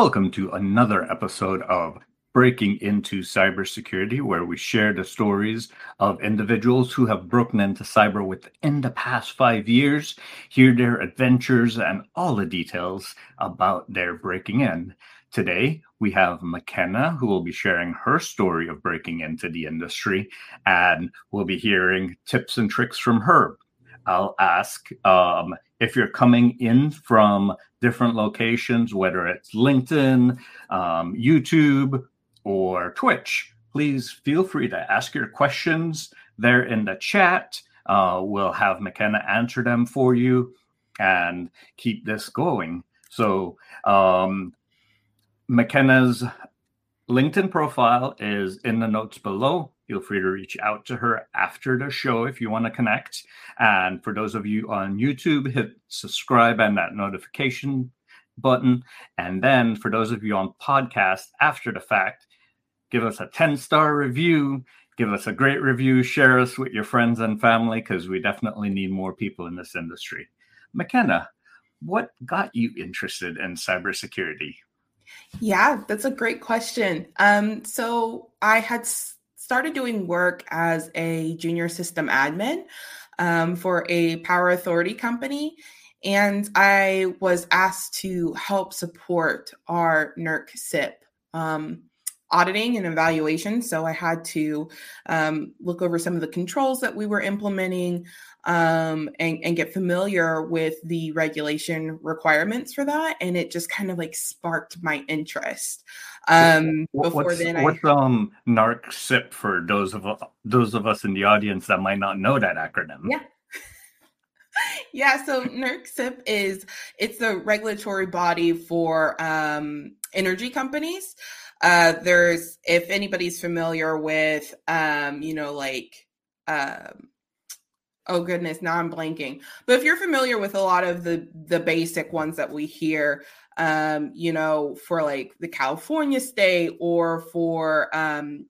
Welcome to another episode of Breaking into Cybersecurity, where we share the stories of individuals who have broken into cyber within the past five years, hear their adventures, and all the details about their breaking in. Today, we have McKenna, who will be sharing her story of breaking into the industry, and we'll be hearing tips and tricks from her. I'll ask um, if you're coming in from different locations, whether it's LinkedIn, um, YouTube, or Twitch, please feel free to ask your questions there in the chat. Uh, we'll have McKenna answer them for you and keep this going. So, um, McKenna's LinkedIn profile is in the notes below. Feel free to reach out to her after the show if you want to connect. And for those of you on YouTube, hit subscribe and that notification button. And then for those of you on podcast after the fact, give us a 10 star review, give us a great review, share us with your friends and family because we definitely need more people in this industry. McKenna, what got you interested in cybersecurity? Yeah, that's a great question. Um, so I had started doing work as a junior system admin um, for a power authority company. And I was asked to help support our NERC CIP um, auditing and evaluation. So I had to um, look over some of the controls that we were implementing um, and, and, get familiar with the regulation requirements for that. And it just kind of like sparked my interest. Um, before what's, then, I, what's um NERC CIP for those of those of us in the audience that might not know that acronym? Yeah. yeah, so NERC CIP is it's the regulatory body for um, energy companies. Uh, there's if anybody's familiar with um, you know like um, oh goodness now i'm blanking. But if you're familiar with a lot of the the basic ones that we hear um you know for like the california state or for um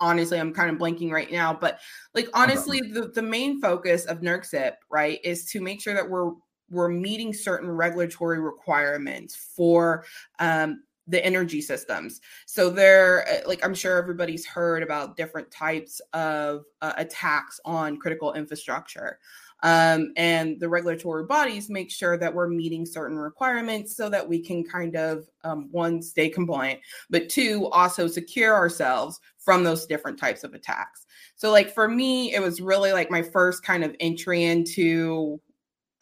honestly i'm kind of blanking right now but like honestly the, the main focus of NERC CIP right is to make sure that we're we're meeting certain regulatory requirements for um, the energy systems. So they're like I'm sure everybody's heard about different types of uh, attacks on critical infrastructure. Um, and the regulatory bodies make sure that we're meeting certain requirements so that we can kind of um, one stay compliant, but two also secure ourselves from those different types of attacks. So, like for me, it was really like my first kind of entry into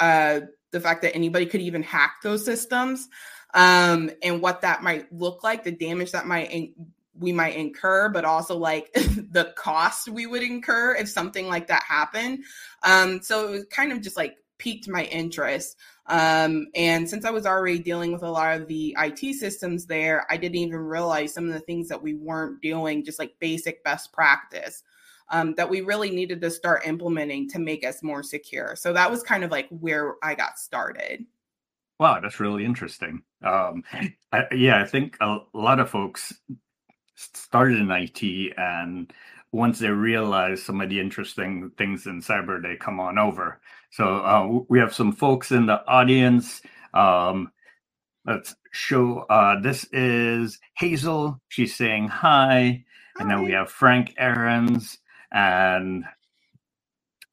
uh, the fact that anybody could even hack those systems um, and what that might look like, the damage that might in- we might incur, but also like the cost we would incur if something like that happened. Um, so it was kind of just like piqued my interest. Um, and since I was already dealing with a lot of the IT systems there, I didn't even realize some of the things that we weren't doing, just like basic best practice. Um, that we really needed to start implementing to make us more secure. So that was kind of like where I got started. Wow, that's really interesting. Um, I, yeah, I think a lot of folks started in IT, and once they realize some of the interesting things in cyber, they come on over. So uh, we have some folks in the audience. Um, let's show. Uh, this is Hazel. She's saying hi, hi. and then we have Frank Aarons and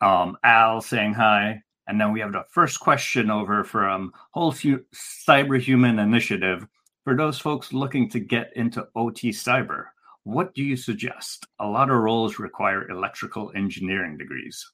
um, Al saying hi. And then we have the first question over from Whole Hu- Cyber Human Initiative. For those folks looking to get into OT cyber, what do you suggest? A lot of roles require electrical engineering degrees.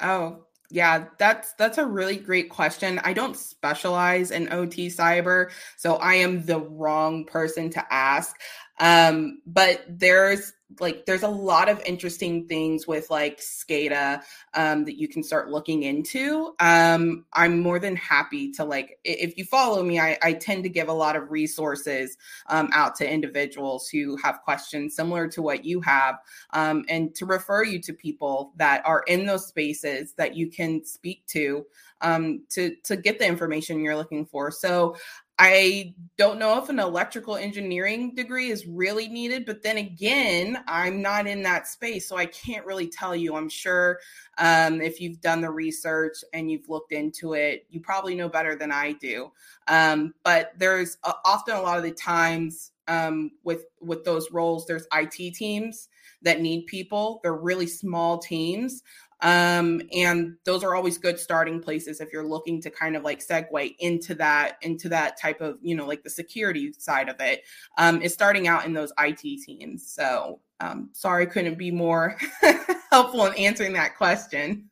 Oh, yeah, that's that's a really great question. I don't specialize in OT cyber, so I am the wrong person to ask. Um, but there's like there's a lot of interesting things with like SCADA um, that you can start looking into. Um, I'm more than happy to like if you follow me, I, I tend to give a lot of resources um, out to individuals who have questions similar to what you have, um, and to refer you to people that are in those spaces that you can speak to um, to to get the information you're looking for. So I don't know if an electrical engineering degree is really needed, but then again, I'm not in that space, so I can't really tell you. I'm sure um, if you've done the research and you've looked into it, you probably know better than I do. Um, but there's often a lot of the times um, with with those roles, there's IT teams that need people. They're really small teams. Um, and those are always good starting places if you're looking to kind of like segue into that, into that type of, you know, like the security side of it, um, is starting out in those IT teams. So um, sorry, couldn't be more helpful in answering that question.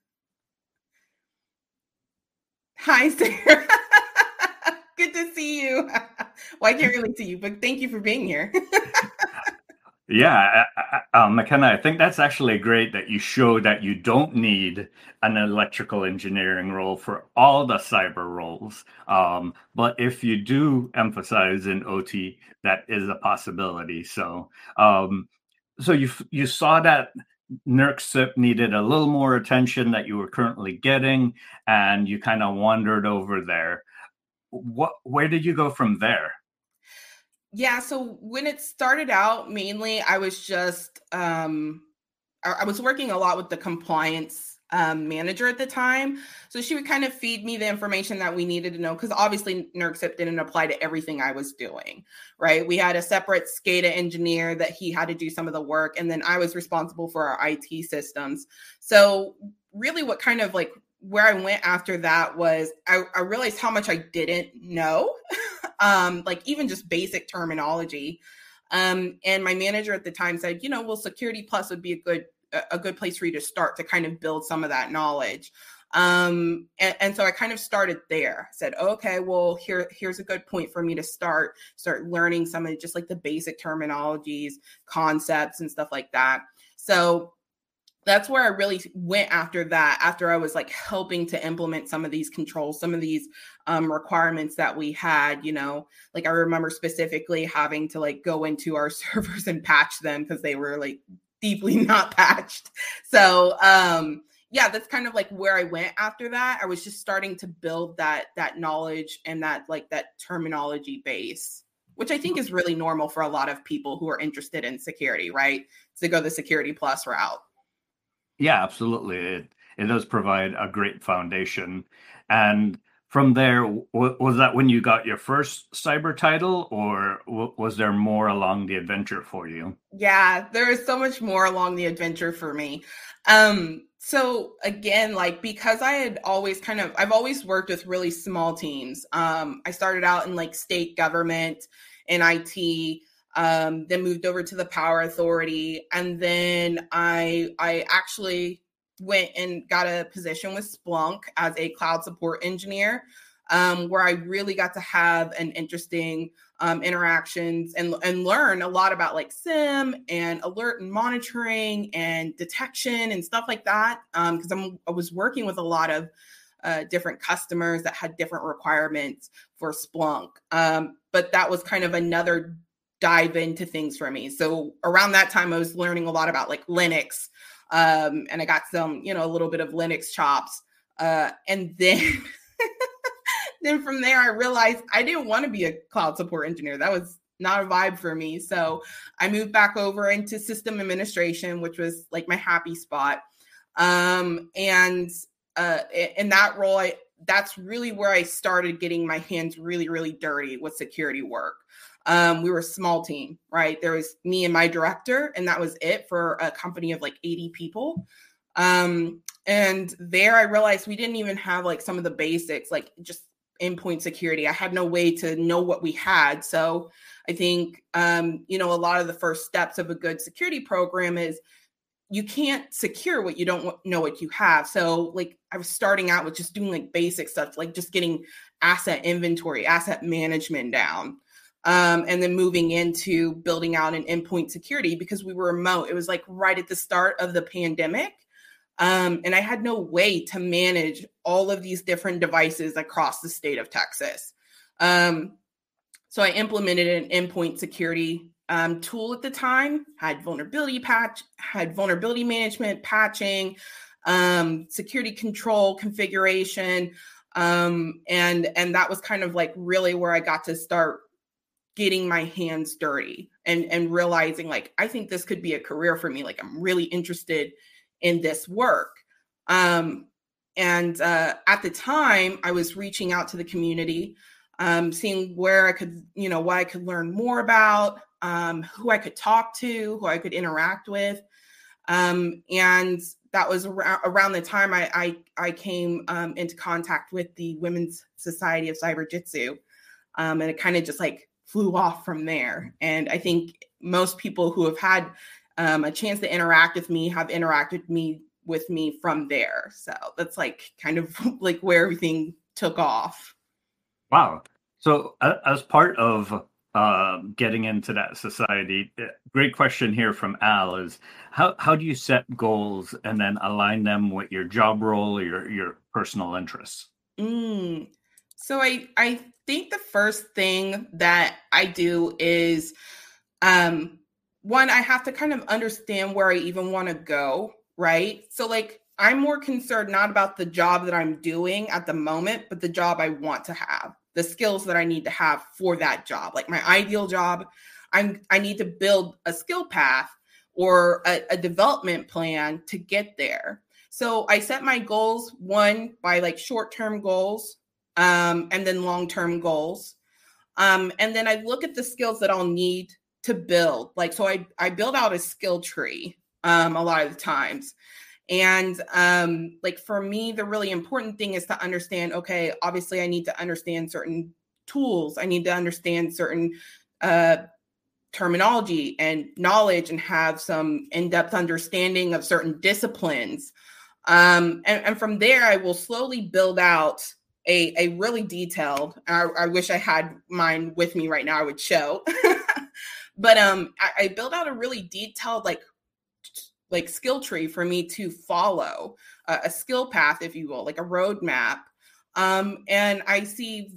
Hi, Sarah. Good to see you. well, I can't really see you, but thank you for being here. Yeah, um, McKenna, I think that's actually great that you show that you don't need an electrical engineering role for all the cyber roles. Um, but if you do emphasize in OT, that is a possibility. So, um, so you you saw that NERC CIP needed a little more attention that you were currently getting, and you kind of wandered over there. What? Where did you go from there? Yeah, so when it started out, mainly I was just um I, I was working a lot with the compliance um, manager at the time. So she would kind of feed me the information that we needed to know because obviously NERC CIP didn't apply to everything I was doing, right? We had a separate SCADA engineer that he had to do some of the work, and then I was responsible for our IT systems. So really, what kind of like where I went after that was I, I realized how much I didn't know, um, like even just basic terminology. Um, and my manager at the time said, you know, well, Security Plus would be a good a good place for you to start to kind of build some of that knowledge. Um, and, and, so I kind of started there. Said, okay, well, here here's a good point for me to start start learning some of just like the basic terminologies, concepts, and stuff like that. So that's where I really went after that. After I was like helping to implement some of these controls, some of these um, requirements that we had, you know, like I remember specifically having to like go into our servers and patch them because they were like deeply not patched. So, um, yeah, that's kind of like where I went after that. I was just starting to build that that knowledge and that like that terminology base, which I think is really normal for a lot of people who are interested in security, right? To go the security plus route. Yeah, absolutely. It it does provide a great foundation. And from there, w- was that when you got your first cyber title, or w- was there more along the adventure for you? Yeah, there is so much more along the adventure for me. Um, so again, like because I had always kind of, I've always worked with really small teams. Um, I started out in like state government and IT um, then moved over to the power authority and then i i actually went and got a position with splunk as a cloud support engineer um, where i really got to have an interesting um, interactions and, and learn a lot about like SIEM and alert and monitoring and detection and stuff like that because um, i was working with a lot of uh, different customers that had different requirements for Splunk. Um, but that was kind of another dive into things for me. So around that time, I was learning a lot about like Linux, um, and I got some, you know, a little bit of Linux chops. Uh, and then then from there, I realized I didn't want to be a cloud support engineer. That was not a vibe for me. So I moved back over into system administration, which was like my happy spot. Um, and uh, in that role, I, that's really where I started getting my hands really, really dirty with security work. Um, we were a small team, right? There was me and my director, and that was it for a company of like 80 people. Um, and there I realized we didn't even have like some of the basics, like just endpoint security. I had no way to know what we had. So I think, um, you know, a lot of the first steps of a good security program is you can't secure what you don't know what you have. So, like, I was starting out with just doing like basic stuff, like just getting asset inventory, asset management down. Um, and then moving into building out an endpoint security because we were remote. It was like right at the start of the pandemic. Um, and I had no way to manage all of these different devices across the state of Texas. Um, so I implemented an endpoint security um, tool at the time, had vulnerability patch, had vulnerability management, patching, um, security control, configuration, um, and and that was kind of like really where I got to start getting my hands dirty and and realizing like I think this could be a career for me. Like I'm really interested in this work. Um, and uh, at the time, I was reaching out to the community, um, seeing where I could, you know, what I could learn more about, um, who I could talk to, who I could interact with. Um, and that was around, the time I, I, I came um, into contact with the Women's Society of Cyberjutsu. Um, and it kind of just like flew off from there. And I think most people who have had um, a chance to interact with me have interacted me with me from there. So that's like kind of like where everything took off. Wow. So uh, as part of uh, getting into that society, eh, great question here from Al is how how do you set goals and then align them with your job role or your your personal interests? Mm. So I I think the first thing that I do is um one, I have to kind of understand where I even want to go, right? So, like, I'm more concerned not about the job that I'm doing at the moment, but the job I want to have, the skills that I need to have for that job. Like my ideal job, I'm I need to build a skill path or a, a development plan to get there. So I set my goals one by like short-term goals um, and then long-term goals. Um, and then I look at the skills that I'll need to build. Like, so I, I build out a skill tree um, a lot of the times. And um, like for me, the really important thing is to understand okay, obviously, I need to understand certain tools, I need to understand certain uh, terminology and knowledge and have some in depth understanding of certain disciplines. Um, and, and from there, I will slowly build out a, a really detailed, I, I wish I had mine with me right now, I would show. But um, I, I built out a really detailed like like skill tree for me to follow, uh, a skill path, if you will, like a roadmap. Um, and I see,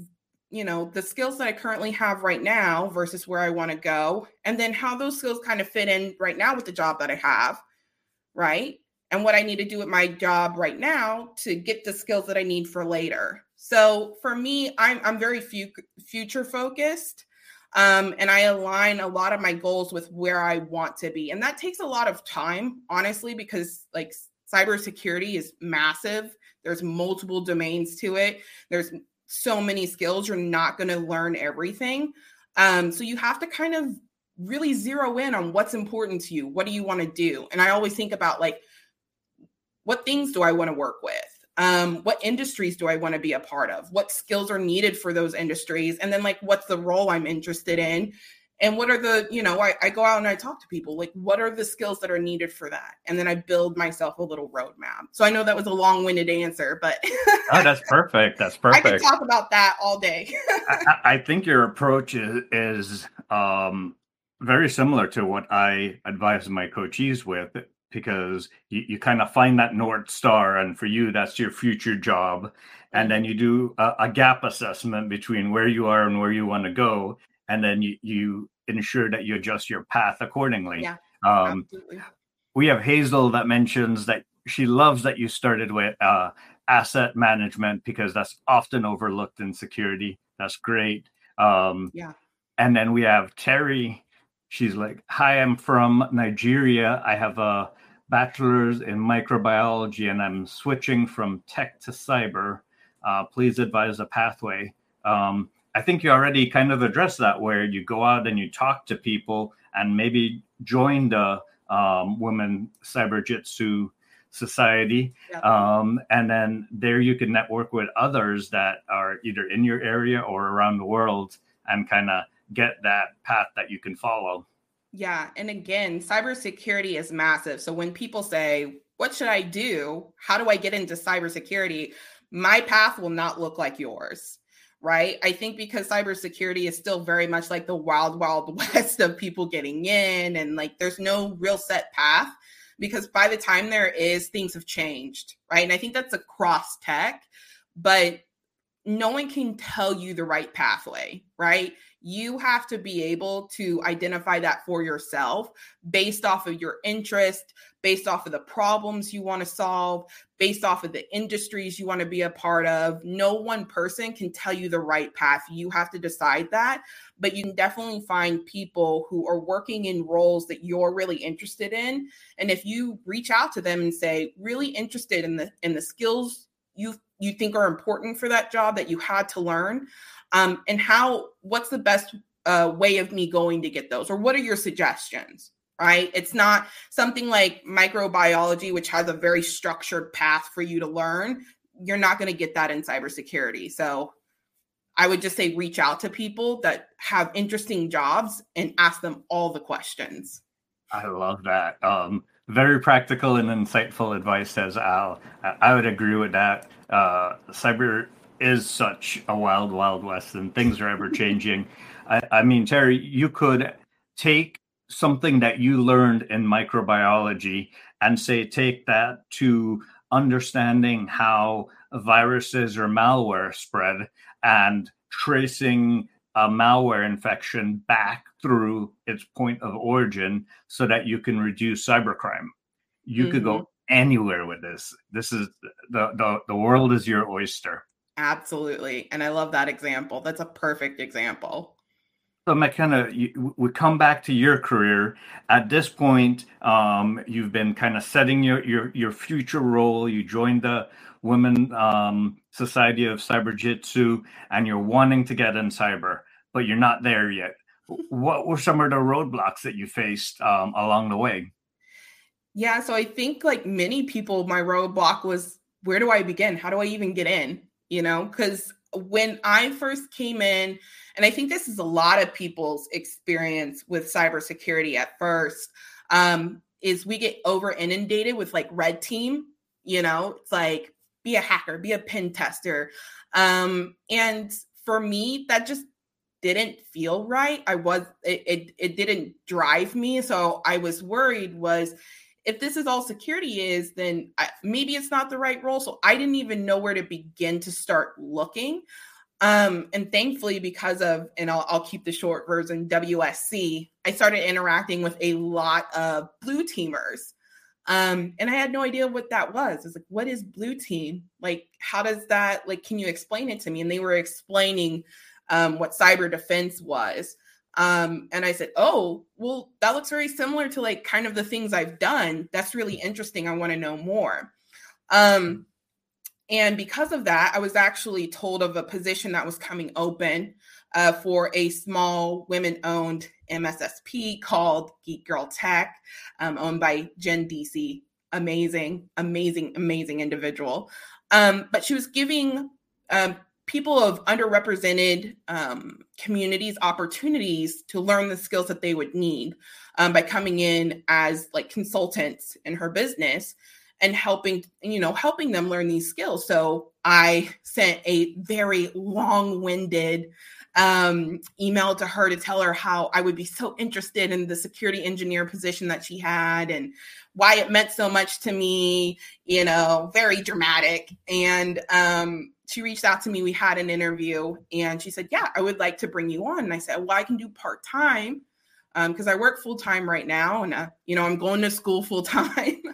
you know, the skills that I currently have right now versus where I want to go, and then how those skills kind of fit in right now with the job that I have, right? And what I need to do with my job right now to get the skills that I need for later. So for me, I'm I'm very fu- future focused. Um, and I align a lot of my goals with where I want to be. And that takes a lot of time, honestly, because like cybersecurity is massive. There's multiple domains to it. There's so many skills. You're not going to learn everything. Um, so you have to kind of really zero in on what's important to you. What do you want to do? And I always think about like, what things do I want to work with? Um, what industries do I want to be a part of? What skills are needed for those industries? And then, like, what's the role I'm interested in? And what are the, you know, I, I go out and I talk to people, like, what are the skills that are needed for that? And then I build myself a little roadmap. So I know that was a long winded answer, but. oh, that's perfect. That's perfect. I can talk about that all day. I, I, think your approach is, is um, very similar to what I advise my coachees with because you, you kind of find that north star and for you that's your future job and then you do a, a gap assessment between where you are and where you want to go and then you, you ensure that you adjust your path accordingly yeah, um, absolutely. we have hazel that mentions that she loves that you started with uh, asset management because that's often overlooked in security. That's great. Um, yeah. And then we have Terry. She's like, Hi, I'm from Nigeria. I have a bachelor's in microbiology and I'm switching from tech to cyber. Uh, please advise a pathway. Um, I think you already kind of addressed that where you go out and you talk to people and maybe join the um, Women Cyberjutsu Society. Yeah. Um, and then there you can network with others that are either in your area or around the world and kind of get that path that you can follow. Yeah. And again, cybersecurity is massive. So when people say, What should I do? How do I get into cybersecurity? My path will not look like yours. Right. I think because cybersecurity is still very much like the wild, wild west of people getting in, and like there's no real set path because by the time there is, things have changed. Right. And I think that's across tech, but no one can tell you the right pathway, right? You have to be able to identify that for yourself based off of your interest, based off of the problems you want to solve, based off of the industries you want to be a part of. No one person can tell you the right path. You have to decide that, but you can definitely find people who are working in roles that you're really interested in. And if you reach out to them and say, really interested in the in the skills you you think are important for that job that you had to learn um, and how what's the best uh, way of me going to get those or what are your suggestions right? It's not something like microbiology which has a very structured path for you to learn. You're not going to get that in cybersecurity. So i would just say reach out to people that have interesting jobs and ask them all the questions. I love that. Um, very practical and insightful advice says al i would agree with that uh, cyber is such a wild, wild west, and things are ever changing. I, I mean, Terry, you could take something that you learned in microbiology and say take that to understanding how viruses or malware spread and tracing a malware infection back through its point of origin so that you can reduce cybercrime. You mm-hmm. could go mm-hmm. anywhere with this. This is the, the the world is your oyster. Absolutely. And I love that example. That's a perfect example. So McKenna, we come back to your career. At this point, um, you've been kind of setting your, your your future role. You joined the Women um, Society of Cyberjutsu, and you're wanting to get in cyber, but you're not there yet. What were some of the roadblocks that you faced um, along the way? Yeah, so I think like many people, my roadblock was where do I begin? How do I even get in? you know, because when I first came in, and I think this is a lot of people's experience with cybersecurity at first, um, is we get over inundated with like red team, you know, it's like be a hacker, be a pen tester. Um, and for me, that just didn't feel right. I was it, it it didn't drive me. So I was worried was if this is all security is, then I, maybe it's not the right role. So I didn't even know where to begin to start looking. Um, and thankfully, because of, and I'll, I'll keep the short version, WSC, I started interacting with a lot of blue teamers. Um, and I had no idea what that was. It's like, what is blue team? Like, how does that, like, can you explain it to me? And they were explaining um, what cyber defense was. Um, and I said, Oh, well, that looks very similar to like kind of the things I've done. That's really interesting. I want to know more. Um, and because of that, I was actually told of a position that was coming open uh, for a small women owned MSSP called Geek Girl Tech, um, owned by Jen DC. Amazing, amazing, amazing individual. Um, but she was giving um, people of underrepresented um, communities opportunities to learn the skills that they would need um, by coming in as like consultants in her business and helping you know helping them learn these skills. So i sent a very long-winded um, email to her to tell her how i would be so interested in the security engineer position that she had and why it meant so much to me you know very dramatic. And um, she reached out to me. We had an interview and she said, Yeah, I would like to bring you on. And I said, Well, I can do part time because um, I work full time right now and, uh, you know, I'm going to school full time.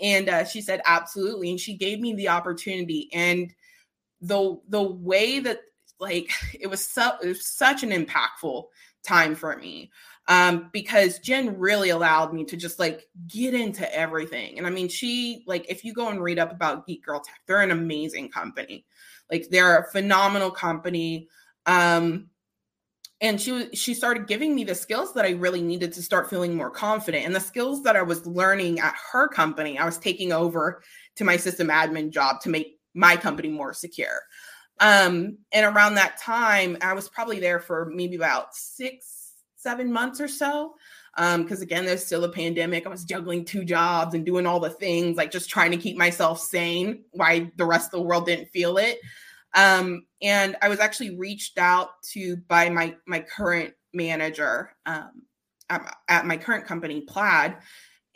And uh, she said, absolutely. And she gave me the opportunity. And the the way that like it was so it was such an impactful time for me um, because Jen really allowed me to just like get into everything. And I mean, she like if you go and read up about Geek Girl Tech, they're an amazing company. Like they're a phenomenal company. Um, and she she started giving me the skills that I really needed to start feeling more confident. And the skills that I was learning at her company, I was taking over to my system admin job to make my company more secure. Um, and around that time, I was probably there for maybe about six, seven months or so. Because um, again, there's still a pandemic. I was juggling two jobs and doing all the things, like just trying to keep myself sane Why the rest of the world didn't feel it. Um, and I was actually reached out to by my my current manager um, at, at, my current company, Plaid,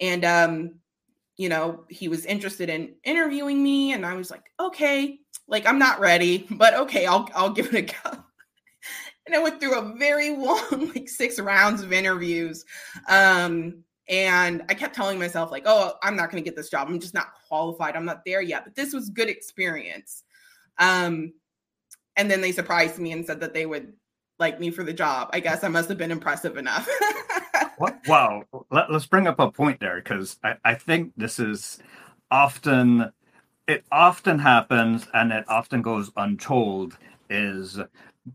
and um, you know he was interested in interviewing me, and I was like, okay, like I'm not ready, but okay, I'll I'll give it a go. And I went through a very long, like six rounds of interviews. Um, and I kept telling myself, like, oh, I'm not going to get this job. I'm just not qualified. I'm not there yet. But this was good experience. Um, and then they surprised me and said that they would like me for the job. I guess I must have been impressive enough. wow. Let, us bring up a point there because I, I think this is often, it often happens and it often goes untold is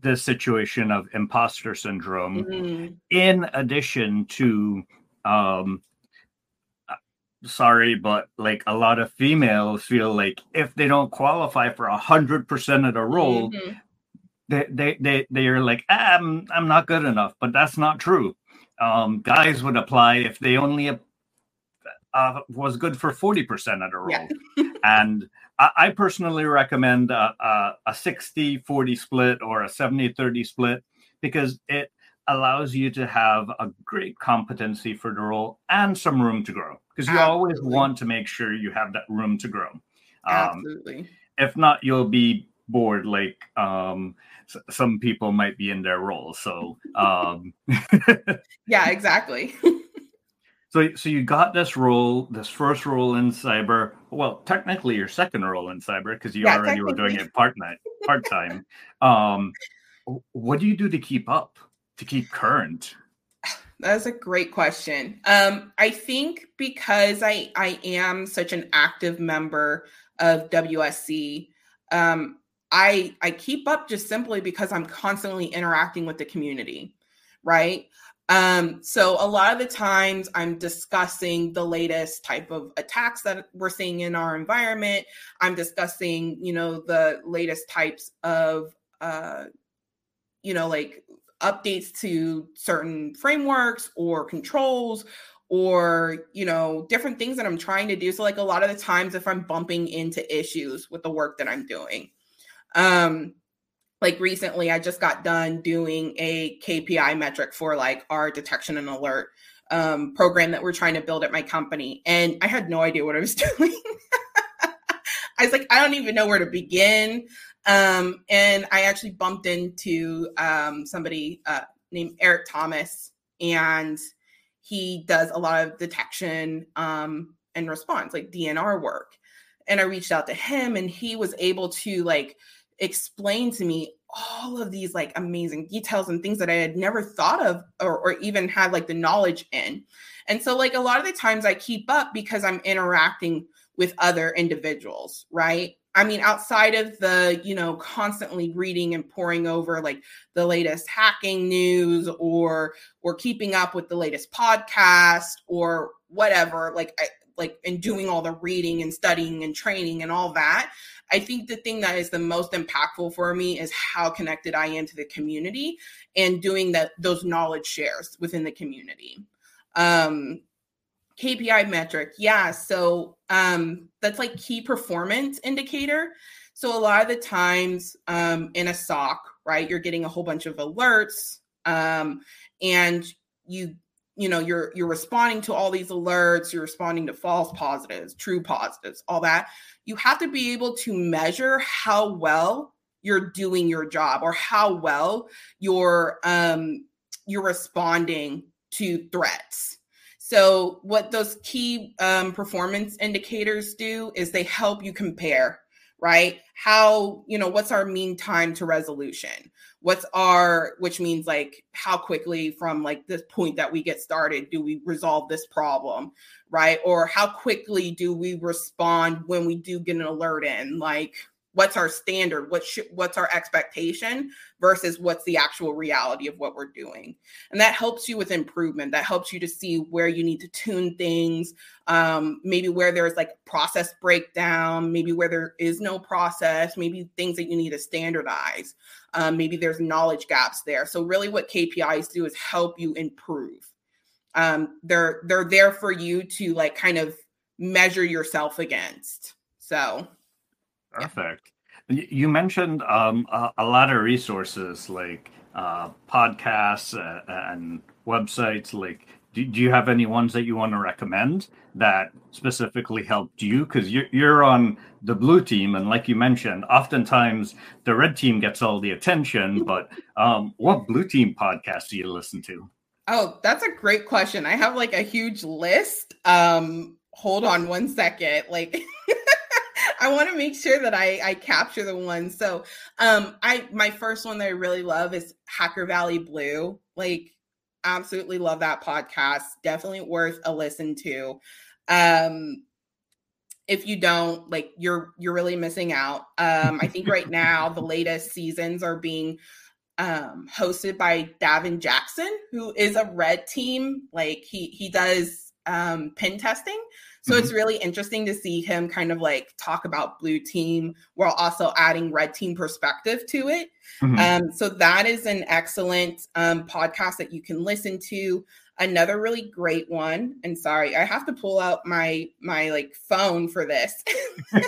the situation of imposter syndrome mm-hmm. in addition to um sorry, but like a lot of females feel like if they don't qualify for a hundred percent of the role, mm-hmm. they, they they they are like, ah, I'm I'm not good enough. But that's not true. Um, guys would apply if they only uh, was good for forty percent of the role, yeah. and I, I, personally recommend a, a, a 60-40 split or a 70-30 split because it allows you to have a great competency for the role and some room to grow because you Absolutely. always want to make sure you have that room to grow. Um, Absolutely. If not, you'll be bored like um, s- some people might be in their role. So, um, yeah, exactly. so, so you got this role, this first role in cyber. Well, technically, your second role in cyber because you yeah, already were doing it part night, part time. um, what do you do to keep up? to keep current? That's a great question. Um, I think because I I am such an active member of WSC, um, I I keep up just simply because I'm constantly interacting with the community, right? Um, so a lot of the times I'm discussing the latest type of attacks that we're seeing in our environment. I'm discussing, you know, the latest types of uh, you know, like updates to certain frameworks or controls or you know different things that i'm trying to do so like a lot of the times if i'm bumping into issues with the work that i'm doing um like recently i just got done doing a kpi metric for like our detection and alert um, program that we're trying to build at my company and i had no idea what i was doing i was like i don't even know where to begin um, and I actually bumped into um, somebody uh, named Eric Thomas, and he does a lot of detection um, and response, like DNR work. And I reached out to him, and he was able to like explain to me all of these like amazing details and things that I had never thought of or, or even had like the knowledge in. And so, like, a lot of the times I keep up because I'm interacting with other individuals, right? I mean, outside of the, you know, constantly reading and poring over like the latest hacking news or or keeping up with the latest podcast or whatever, like I like and doing all the reading and studying and training and all that. I think the thing that is the most impactful for me is how connected I am to the community and doing that those knowledge shares within the community. Um, KPI metric. Yeah. So um, that's like key performance indicator. So a lot of the times um, in a SOC, right, you're getting a whole bunch of alerts um, and you you know you're you're responding to all these alerts you're responding to false positives true positives all that you have to be able to measure how well you're doing your job or how well you're um you're responding to threats So, what those key um, performance indicators do is they help you compare, right? How, you know, what's our mean time to resolution? What's our, which means like how quickly from like this point that we get started do we resolve this problem, right? Or how quickly do we respond when we do get an alert in? Like, what's our standard what what's our expectation versus what's the actual reality of what we're doing and that helps you with improvement that helps you to see where you need to tune things um, maybe where there's like process breakdown maybe where there is no process maybe things that you need to standardize um, maybe there's knowledge gaps there so really what kpis do is help you improve um, they're they're there for you to like kind of measure yourself against so Perfect. Yeah. You mentioned um, a, a, lot of resources like uh, podcasts uh, and websites. Like, do, do, you have any ones that you want to recommend that specifically helped you? Because you're, you're on the blue team, and like you mentioned, oftentimes the red team gets all the attention. But um, what blue team podcast do you listen to? Oh, that's a great question. I have like a huge list. Um, hold on one second. Like, I want to make sure that I, I capture the ones. So um I my first one that I really love is Hacker Valley Blue. Like absolutely love that podcast. Definitely worth a listen to. Um if you don't like you're you're really missing out. Um I think right now the latest seasons are being um hosted by Davin Jackson who is a red team like he he does um pen testing so mm-hmm. it's really interesting to see him kind of like talk about blue team while also adding red team perspective to it. Mm-hmm. Um, so that is an excellent um, podcast that you can listen to. Another really great one, and sorry, I have to pull out my my like phone for this.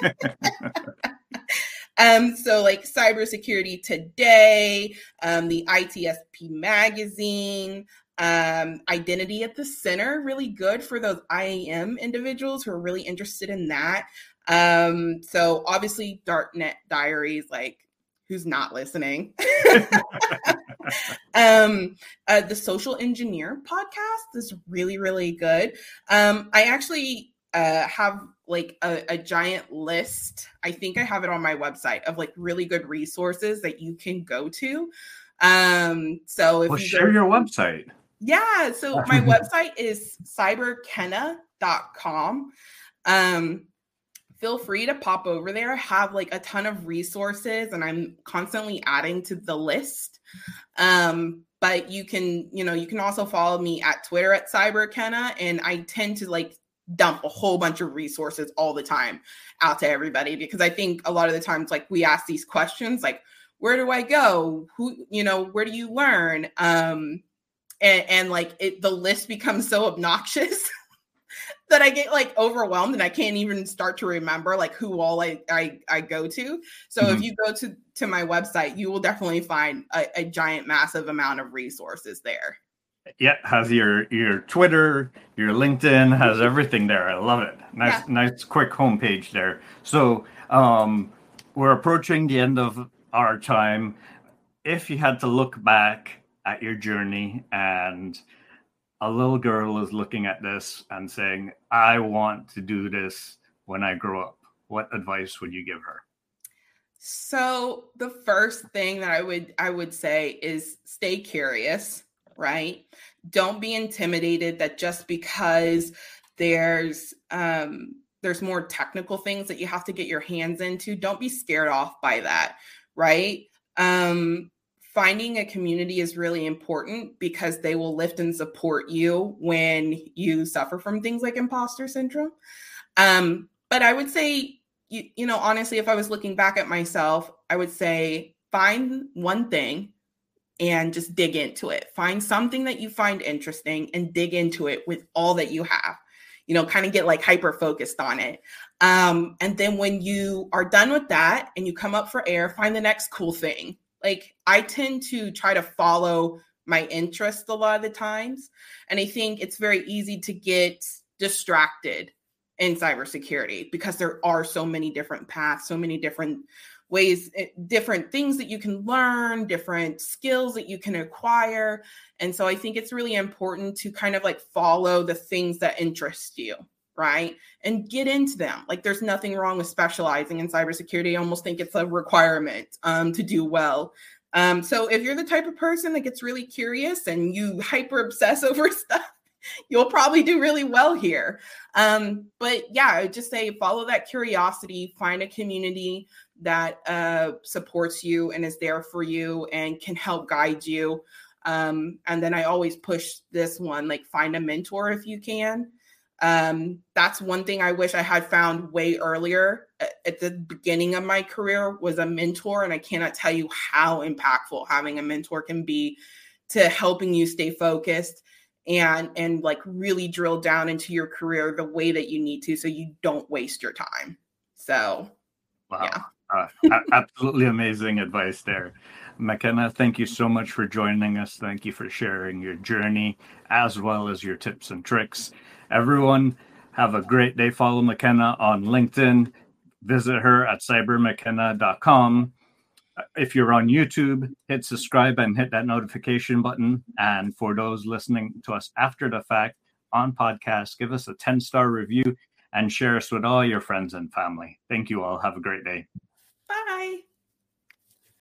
Um, so like cybersecurity today, um, the ITSP magazine, um, identity at the center, really good for those IAM individuals who are really interested in that. Um, so obviously, Darknet Diaries, like who's not listening? um, uh, the Social Engineer podcast is really, really good. Um, I actually uh, have like a, a, giant list. I think I have it on my website of like really good resources that you can go to. Um, so if well, you share go, your website. Yeah. So my website is cyberkenna.com. Um, feel free to pop over there. I have like a ton of resources and I'm constantly adding to the list. Um, but you can, you know, you can also follow me at Twitter at cyberkenna. And I tend to like dump a whole bunch of resources all the time out to everybody because I think a lot of the times like we ask these questions like where do I go? Who, you know, where do you learn? Um, and, and like it the list becomes so obnoxious that I get like overwhelmed and I can't even start to remember like who all I I, I go to. So mm-hmm. if you go to to my website, you will definitely find a, a, giant, massive amount of resources there. Yeah, has your your Twitter, your LinkedIn, has everything there. I love it. Nice, yeah. nice, quick homepage there. So um, we're approaching the end of our time. If you had to look back at your journey and a little girl is looking at this and saying, I want to do this when I grow up, what advice would you give her? So the first thing that I would I would say is stay curious, right? Don't be intimidated that just because there's um there's more technical things that you have to get your hands into, don't be scared off by that, right? Um finding a community is really important because they will lift and support you when you suffer from things like imposter syndrome. Um, but I would say, you, you know, honestly, if I was looking back at myself, I would say find one thing and just dig into it. Find something that you find interesting and dig into it with all that you have. You know, kind of get like hyper focused on it. Um, and then when you are done with that and you come up for air, find the next cool thing like I tend to try to follow my interest a lot of the times. And I think it's very easy to get distracted in cybersecurity because there are so many different paths, so many different ways, eh, different things that you can learn, different skills that you can acquire. And so I think it's really important to kind of like follow the things that interest you, right? And get into them. Like there's nothing wrong with specializing in cybersecurity. I almost think it's a requirement um, to do well. Um, so if you're the type of person that gets really curious and you hyper obsess over stuff, you'll probably do really well here. Um, but yeah, I would just say follow that curiosity, find a community that uh, supports you and is there for you and can help guide you. Um, and then I always push this one like find a mentor if you can. Um, that's one thing I wish I had found way earlier at the beginning of my career was a mentor. And I cannot tell you how impactful having a mentor can be to helping you stay focused and and like really drill down into your career the way that you need to so you don't waste your time so wow. yeah uh, absolutely amazing advice there mckenna thank you so much for joining us thank you for sharing your journey as well as your tips and tricks everyone have a great day follow mckenna on linkedin visit her at cybermckenna.com uh, if you're on YouTube, hit subscribe and hit that notification button. And for those listening to us after the fact on podcast, give us a 10 star review and share us with all your friends and family. Thank you all. Have a great day. Bye